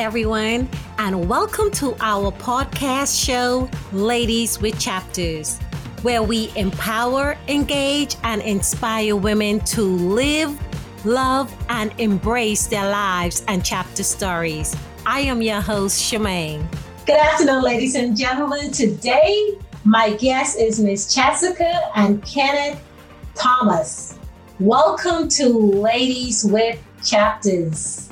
everyone, and welcome to our podcast show, Ladies with Chapters, where we empower, engage, and inspire women to live, love, and embrace their lives and chapter stories. I am your host, Shemaine. Good afternoon, ladies and gentlemen. Today, my guest is Miss Jessica and Kenneth Thomas. Welcome to Ladies with Chapters.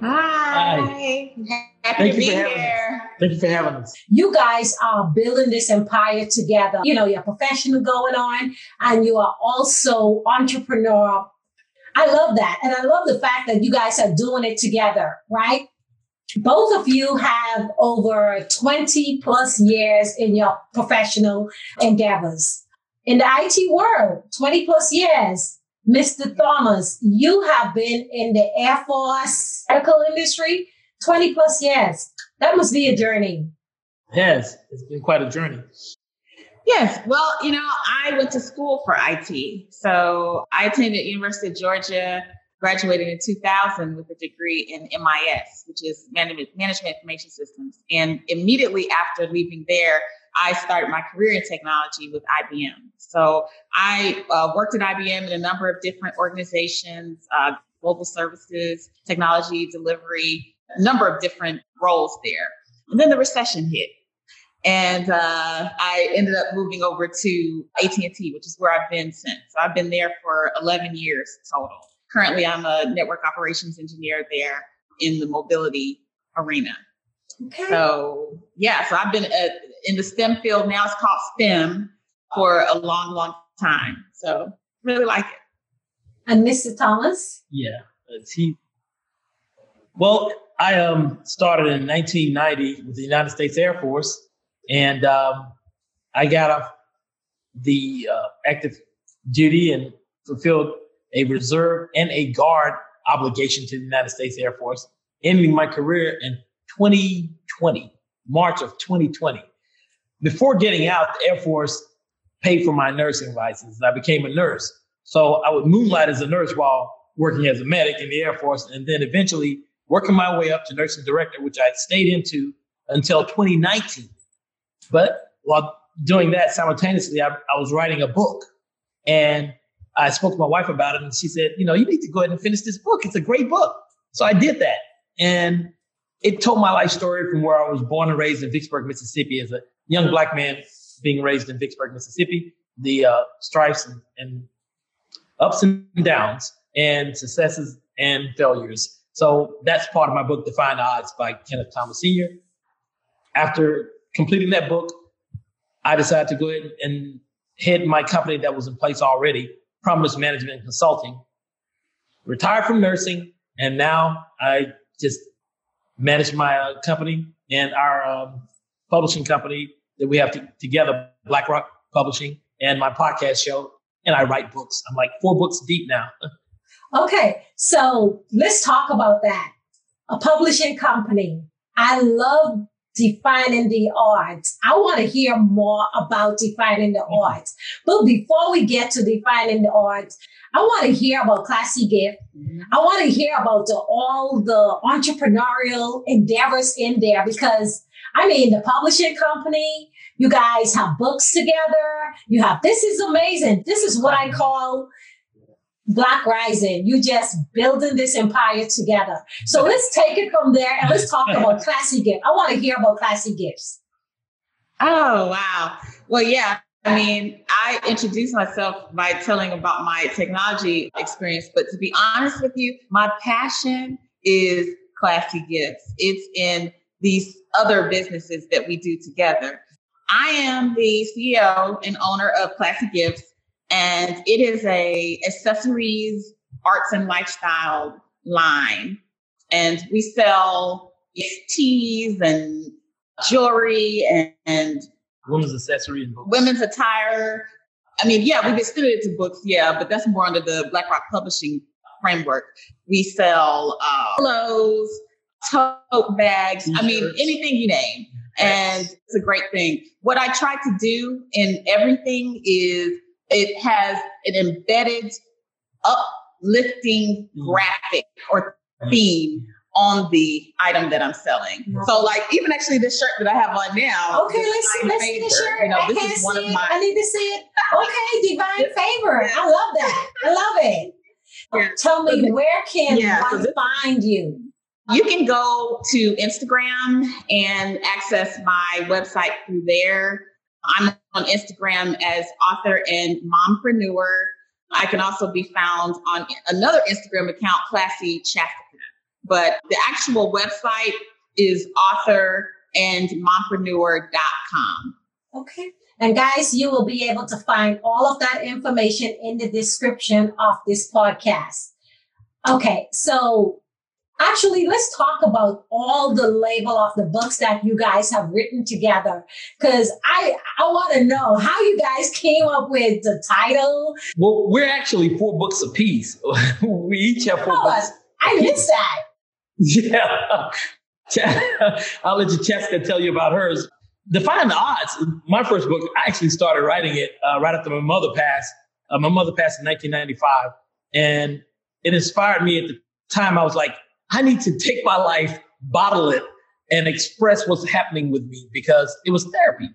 Hi. Hi. Happy Thank to you be for having here. Thank you for having us. You guys are building this empire together. You know, you're professional going on, and you are also entrepreneur. I love that. And I love the fact that you guys are doing it together, right? Both of you have over 20 plus years in your professional endeavors. In the IT world, 20 plus years. Mr. Thomas, you have been in the Air Force medical industry 20 plus years. That must be a journey. Yes, it's been quite a journey. Yes. Well, you know, I went to school for IT. So I attended University of Georgia, graduated in 2000 with a degree in MIS, which is Management, Management Information Systems. And immediately after leaving there, I started my career in technology with IBM. So I uh, worked at IBM in a number of different organizations, uh, global services, technology delivery, a number of different roles there. And then the recession hit. And uh, I ended up moving over to AT&T, which is where I've been since. So I've been there for 11 years total. Currently, I'm a network operations engineer there in the mobility arena. Okay. So yeah, so I've been at, in the STEM field now. It's called STEM for a long, long time. So really like it. And Mr. Thomas? Yeah. He. Well, I um started in 1990 with the United States Air Force, and um, I got off the uh, active duty and fulfilled a reserve and a guard obligation to the United States Air Force, ending my career in 2020, March of 2020. Before getting out, the Air Force paid for my nursing license. I became a nurse. So I would moonlight as a nurse while working as a medic in the Air Force, and then eventually working my way up to nursing director, which I stayed into until 2019. But while doing that simultaneously, I, I was writing a book. And I spoke to my wife about it, and she said, You know, you need to go ahead and finish this book. It's a great book. So I did that. And it told my life story from where I was born and raised in Vicksburg, Mississippi, as a young black man being raised in Vicksburg, Mississippi, the uh, and, and ups and downs, and successes and failures. So that's part of my book, Defying Odds by Kenneth Thomas Sr. After completing that book, I decided to go ahead and head my company that was in place already, Promise Management Consulting. Retired from nursing, and now I just manage my uh, company and our um, publishing company that we have t- together, BlackRock Publishing, and my podcast show. And I write books. I'm like four books deep now. Okay, so let's talk about that. A publishing company. I love Defying the Odds. I want to hear more about defining the mm-hmm. arts. But before we get to Defying the Odds, I want to hear about Classy Gift. Mm-hmm. I want to hear about the, all the entrepreneurial endeavors in there because I mean, the publishing company, you guys have books together. You have, this is amazing. This is what I mm-hmm. call Black Rising. You just building this empire together. So let's take it from there and let's talk about Classy gifts. I want to hear about Classy Gifts. Oh, wow. Well, yeah. I mean, I introduced myself by telling about my technology experience, but to be honest with you, my passion is classy gifts. It's in these other businesses that we do together. I am the CEO and owner of Classy Gifts, and it is a accessories, arts, and lifestyle line. And we sell teas and jewelry and, and Women's accessories and books. women's attire. I mean, yeah, we've extended it to books, yeah, but that's more under the BlackRock Publishing framework. We sell uh, pillows, tote bags. I mean, anything you name. And it's a great thing. What I try to do in everything is it has an embedded uplifting Mm. graphic or theme on the item that I'm selling. So like even actually this shirt that I have on now. Okay, let's see, let's see the shirt. You know, I this can't is one see of it. my I need to see it. Okay, divine favor. I love that. I love it. Yeah. Tell me, where can Yeah, so this- find you? You can go to Instagram and access my website through there. I'm on Instagram as author and mompreneur. I can also be found on another Instagram account, Classy Jessica. But the actual website is author and mompreneur.com. Okay. And guys, you will be able to find all of that information in the description of this podcast. Okay, so actually, let's talk about all the label of the books that you guys have written together. Because I I want to know how you guys came up with the title. Well, we're actually four books apiece. we each have four Oh, books. I missed that. Yeah. I'll let jessica tell you about hers. Define the odds. My first book, I actually started writing it uh, right after my mother passed. Uh, my mother passed in 1995, and it inspired me at the time. I was like, I need to take my life, bottle it, and express what's happening with me because it was therapy.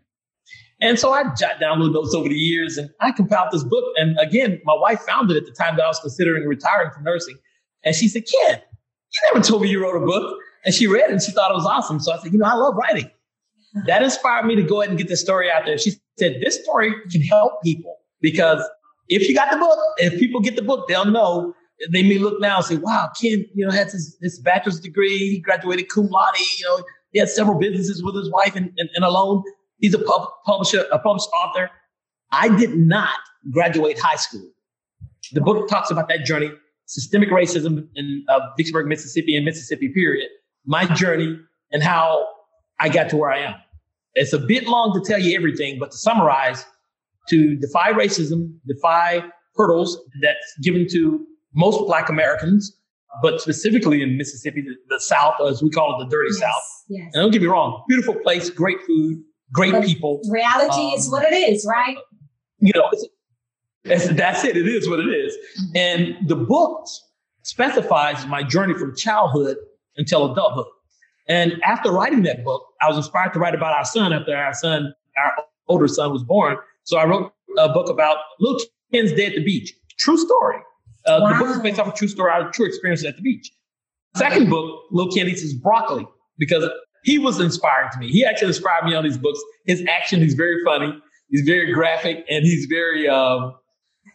And so I jot down little notes over the years, and I compiled this book. And again, my wife found it at the time that I was considering retiring from nursing, and she said, "Ken, you never told me you wrote a book." And she read it and she thought it was awesome. So I said, you know, I love writing. That inspired me to go ahead and get this story out there. She said, this story can help people because if you got the book, if people get the book, they'll know. They may look now and say, wow, Ken, you know, has his, his bachelor's degree. He graduated cum laude. You know, he had several businesses with his wife and, and, and alone. He's a pub, publisher, a published author. I did not graduate high school. The book talks about that journey, systemic racism in uh, Vicksburg, Mississippi, and Mississippi period my journey and how I got to where I am. It's a bit long to tell you everything, but to summarize, to defy racism, defy hurdles that's given to most Black Americans, but specifically in Mississippi, the, the South, as we call it, the dirty South. Yes. And don't get me wrong, beautiful place, great food, great But people. Reality is Um, what it is, right? You know, it's, it's, that's it. It is what it is. And the book specifies my journey from childhood until adulthood. And after writing that book, I was inspired to write about our son after our son, our older son was born. So I wrote a book about little Ken's Day at the Beach. True story. Uh, The book is based off a true story, our true experience at the beach. Second book, Lil eats his broccoli because he was inspiring to me. He actually inspired me on these books. His action, he's very funny, he's very graphic, and he's very um,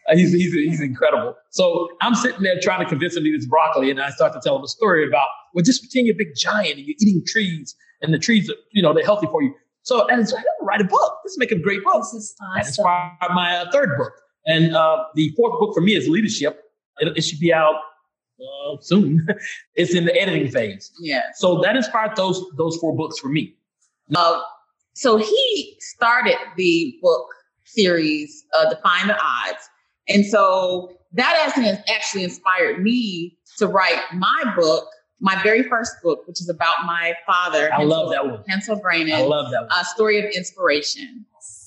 uh, he's, he's he's incredible. So I'm sitting there trying to convince him to eat his broccoli, and I start to tell him a story about well, just pretend you're a big giant and you're eating trees, and the trees are you know they're healthy for you. So that is, I'm gonna write a book. This is make a great book. This is That awesome. inspired my uh, third book, and uh, the fourth book for me is leadership. It, it should be out uh, soon. it's in the editing phase. Yeah. So that inspired those those four books for me. Uh, so he started the book series, uh, Define the Odds. And so that actually inspired me to write my book, my very first book, which is about my father. I love that one. Hensel Brainen, I love that one. a story of inspiration.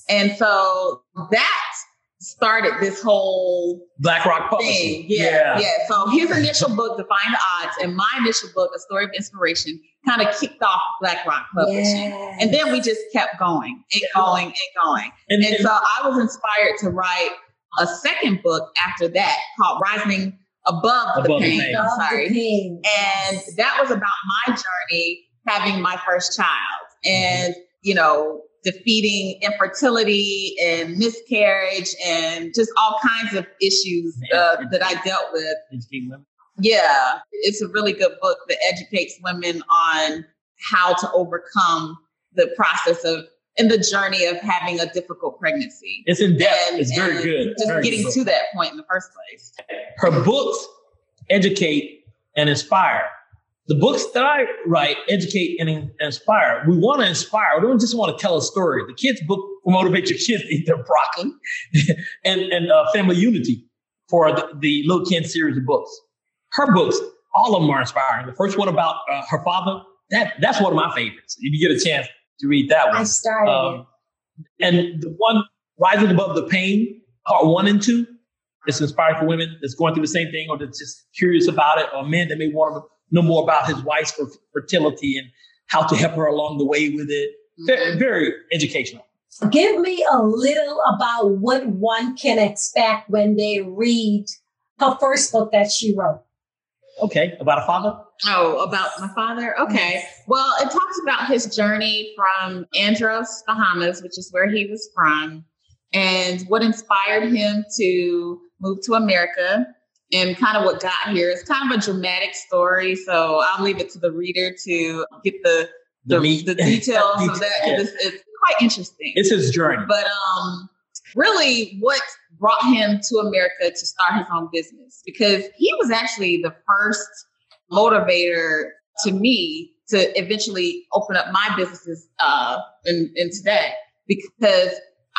And so that started this whole Black Rock Publishing. thing. Yeah, yeah. So his initial book, Define the Odds, and my initial book, A Story of Inspiration, kind of kicked off Black Rock Publishing. Yes. And then we just kept going and going and going. And, And and- so I was inspired to write a second book after that called Rising Above, the Above the Pain. Pain. I'm the sorry. pain. And that was about my journey having my first child mm-hmm. and, you know, defeating infertility and miscarriage and just all kinds of issues uh, that I dealt with. educating women. Yeah, it's a really good book that educates women on how to overcome the process of and the journey of having a difficult pregnancy. It's in depth. And- it's very good. Just Very getting good. to that point in the first place. her books educate and inspire. The books that I write educate and inspire. We want to inspire. We don't just want to tell a story. The kids' book will motivate your kids to eat their broccoli and, and uh, family unity for the, the Little Ken series of books. Her books, all of them are inspiring. The first one about uh, her father, that that's one of my favorites. If you get a chance to read that one. I started Um, and the one rising above the pain, part one and two, it's inspiring for women that's going through the same thing or that's just curious about it, or men that may want to know more about his wife's fertility and how to help her along the way with it. Very, mm-hmm. very educational. Give me a little about what one can expect when they read her first book that she wrote. Okay, about a father? Oh, about my father? Okay. Well, it talks about his journey from Andros, Bahamas, which is where he was from, and what inspired him to move to America and kind of what got here. It's kind of a dramatic story, so I'll leave it to the reader to get the the, the, the details of that. It's, it's quite interesting. It's his journey. But um, really, what brought him to America to start his own business? Because he was actually the first motivator to me to eventually open up my businesses uh, in, in today because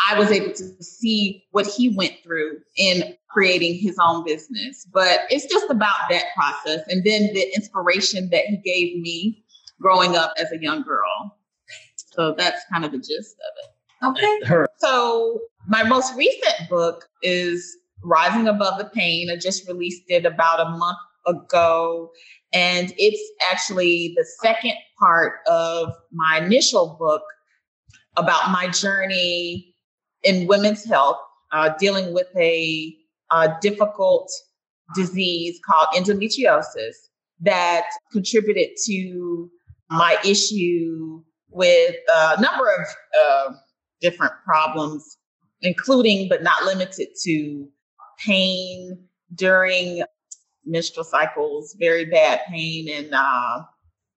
I was able to see what he went through in creating his own business. But it's just about that process and then the inspiration that he gave me growing up as a young girl. So that's kind of the gist of it. Okay. Her. So my most recent book is Rising Above the Pain. I just released it about a month ago. And it's actually the second part of my initial book about my journey in women's health, uh, dealing with a, difficult disease called endometriosis that contributed to my issue with a number of uh, different problems, including but not limited to pain during menstrual cycles, very bad pain, and uh,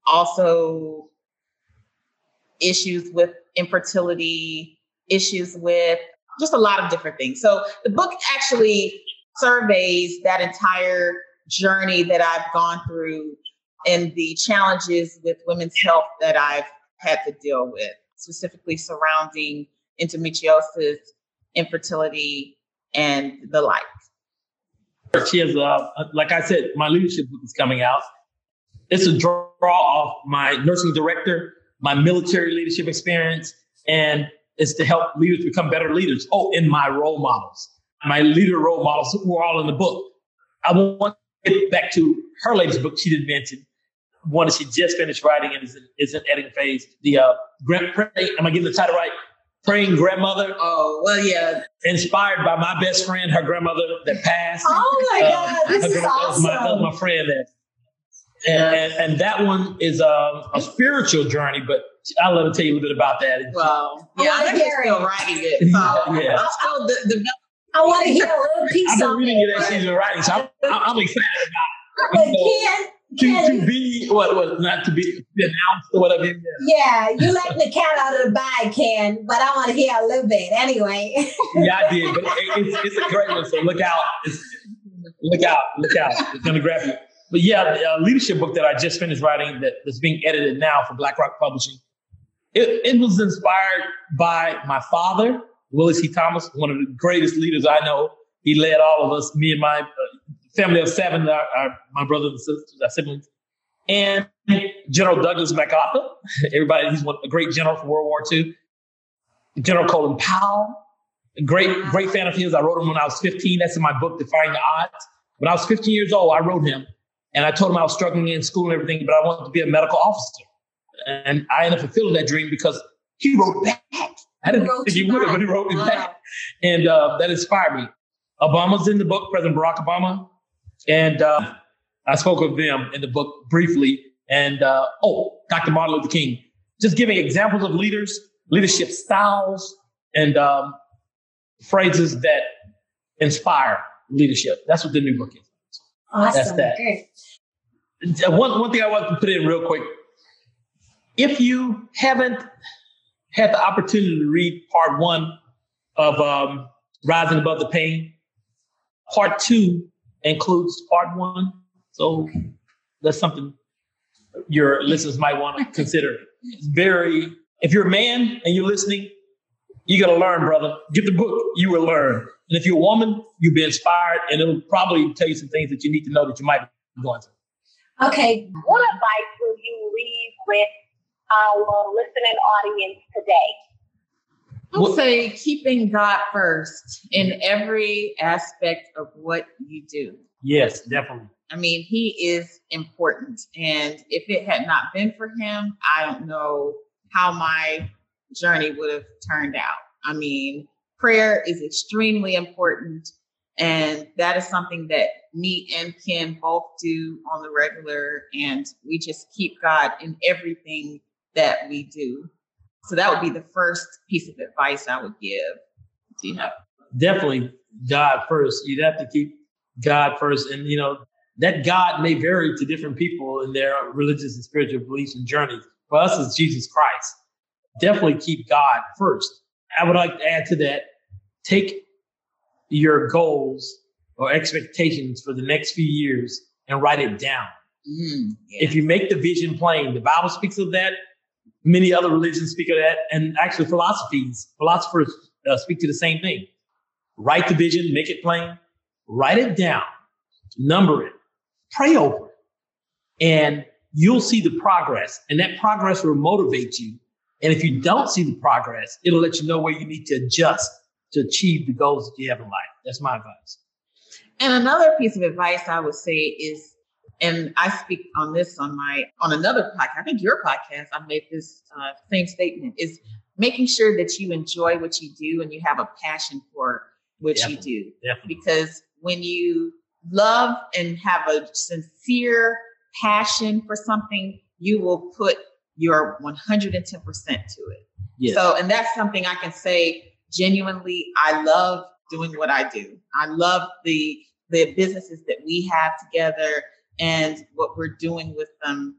also issues with infertility, issues with just a lot of different things. So the book actually surveys that entire journey that I've gone through and the challenges with women's health that I've had to deal with, specifically surrounding endometriosis, infertility, and the like. She has, uh, like I said, my leadership book is coming out. It's a draw off my nursing director, my military leadership experience, and it's to help leaders become better leaders. Oh, and my role models, my leader role models who are all in the book. I want to get back to her latest book she didn't mention, one that she just finished writing and is in, is in editing phase. The uh, Grand, am I getting the title right? Praying grandmother. Oh well, yeah. Inspired by my best friend, her grandmother that passed. Oh my uh, God, this is awesome. My, that was my friend that. And, and, and, that one is a, a spiritual journey, but I'll let her tell you a little bit about that. Well, yeah, I'm still writing it. So yeah. I'm still de- developing. I want to hear a little piece of I've been reading it as she's been writing, so I'm, I'm excited about it. But Ken, to, to be what what not to be announced or whatever. Yeah, you let the cat out of the bag, Ken, but I want to hear a little bit anyway. yeah, I did, but it's, it's a great one. So look out, it's, look out, look out. It's gonna grab you. But yeah, the uh, leadership book that I just finished writing that, that's being edited now for BlackRock Publishing. It, it was inspired by my father, Willis C. Thomas, one of the greatest leaders I know. He led all of us, me and my uh, family of seven, our, our, my brothers and sisters, our siblings, and General Douglas MacArthur. Everybody, he's one, a great general from World War II. General Colin Powell, a great, great fan of his. I wrote him when I was 15. That's in my book, Defying the Odds. When I was 15 years old, I wrote him, and I told him I was struggling in school and everything, but I wanted to be a medical officer. And I ended up fulfilling that dream because he wrote back. I didn't think he would have, but he wrote me wow. back. And uh, that inspired me. Obama's in the book, President Barack Obama. And uh, I spoke of them in the book briefly. And uh, oh, Dr. Martin Luther King, just giving examples of leaders, leadership styles, and um, phrases that inspire leadership. That's what the new book is. Awesome. That's that. Great. One, one thing I want to put in real quick. If you haven't had the opportunity to read part one of um, Rising Above the Pain, part two includes part one. So that's something your listeners might want to consider. It's very, if you're a man and you're listening, you got to learn, brother. Get the book, you will learn. And if you're a woman, you'll be inspired and it'll probably tell you some things that you need to know that you might be going through. Okay. What advice will you leave with our listening audience today? I'll say keeping God first in every aspect of what you do. Yes, definitely. I mean, he is important. And if it had not been for him, I don't know how my journey would have turned out. I mean, prayer is extremely important. And that is something that me and Ken both do on the regular. And we just keep God in everything that we do. So that would be the first piece of advice I would give. Do you have? Definitely God first. You'd have to keep God first. And, you know, that God may vary to different people in their religious and spiritual beliefs and journeys. For us, it's Jesus Christ. Definitely keep God first. I would like to add to that take your goals or expectations for the next few years and write it down. Mm, yeah. If you make the vision plain, the Bible speaks of that. Many other religions speak of that. And actually, philosophies, philosophers uh, speak to the same thing. Write the vision, make it plain, write it down, number it, pray over it, and you'll see the progress. And that progress will motivate you. And if you don't see the progress, it'll let you know where you need to adjust to achieve the goals that you have in life. That's my advice. And another piece of advice I would say is, and I speak on this on my on another podcast. I think your podcast. I made this uh, same statement: is making sure that you enjoy what you do and you have a passion for what Definitely. you do. Definitely. Because when you love and have a sincere passion for something, you will put your 110% to it. Yes. So, and that's something I can say genuinely. I love doing what I do. I love the the businesses that we have together and what we're doing with them.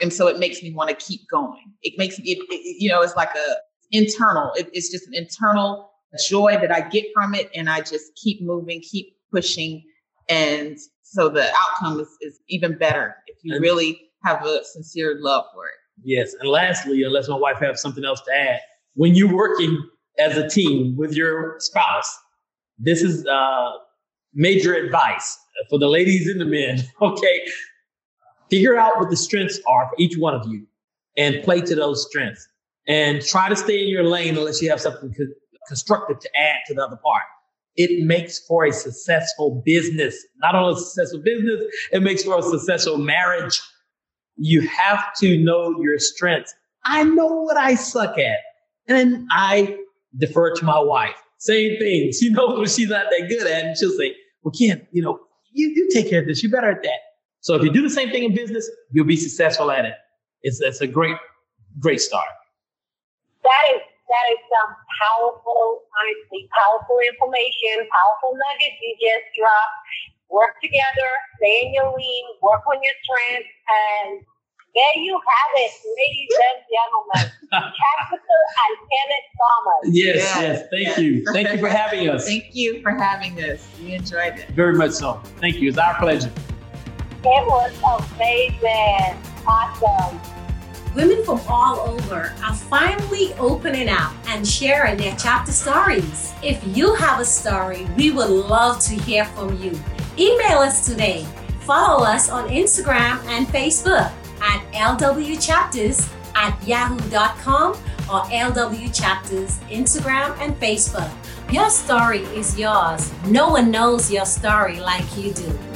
And so it makes me want to keep going. It makes me, it, it- you know, it's like a internal. It, it's just an internal joy that I get from it, and I just keep moving, keep pushing, and so the outcome is, is even better if you And- really have a sincere love for it. Yes. And lastly, unless my wife has something else to add, when you're working as a team with your spouse, this is uh, major advice for the ladies and the men. Okay. Figure out what the strengths are for each one of you and play to those strengths and try to stay in your lane unless you have something co- constructive to add to the other part. It makes for a successful business, not only a successful business, it makes for a successful marriage you have to know your strengths. I know what I suck at. And I defer to my wife. Same thing. She knows what she's not that good at. And she'll say, well, Ken, you know, you, you take care of this. You're better at that. So if you do the same thing in business, you'll be successful at it. It's, it's a great, great start. That is that is some powerful, honestly, powerful information, powerful nuggets you just dropped. Work together, stay in your lane, work on your strengths, and there you have it, ladies and gentlemen. Capital and Kenneth Thomas. Yes, Yes, yes. Thank yes. you. Thank you for having us. Thank you for having us. We enjoyed it. Very much so. Thank you. It's our pleasure. It was amazing. Awesome. Women from all over are finally opening up and sharing their chapter stories. If you have a story, we would love to hear from you. Email us today. Follow us on Instagram and Facebook at lwchapters at yahoo.com or lwchapters Instagram and Facebook. Your story is yours. No one knows your story like you do.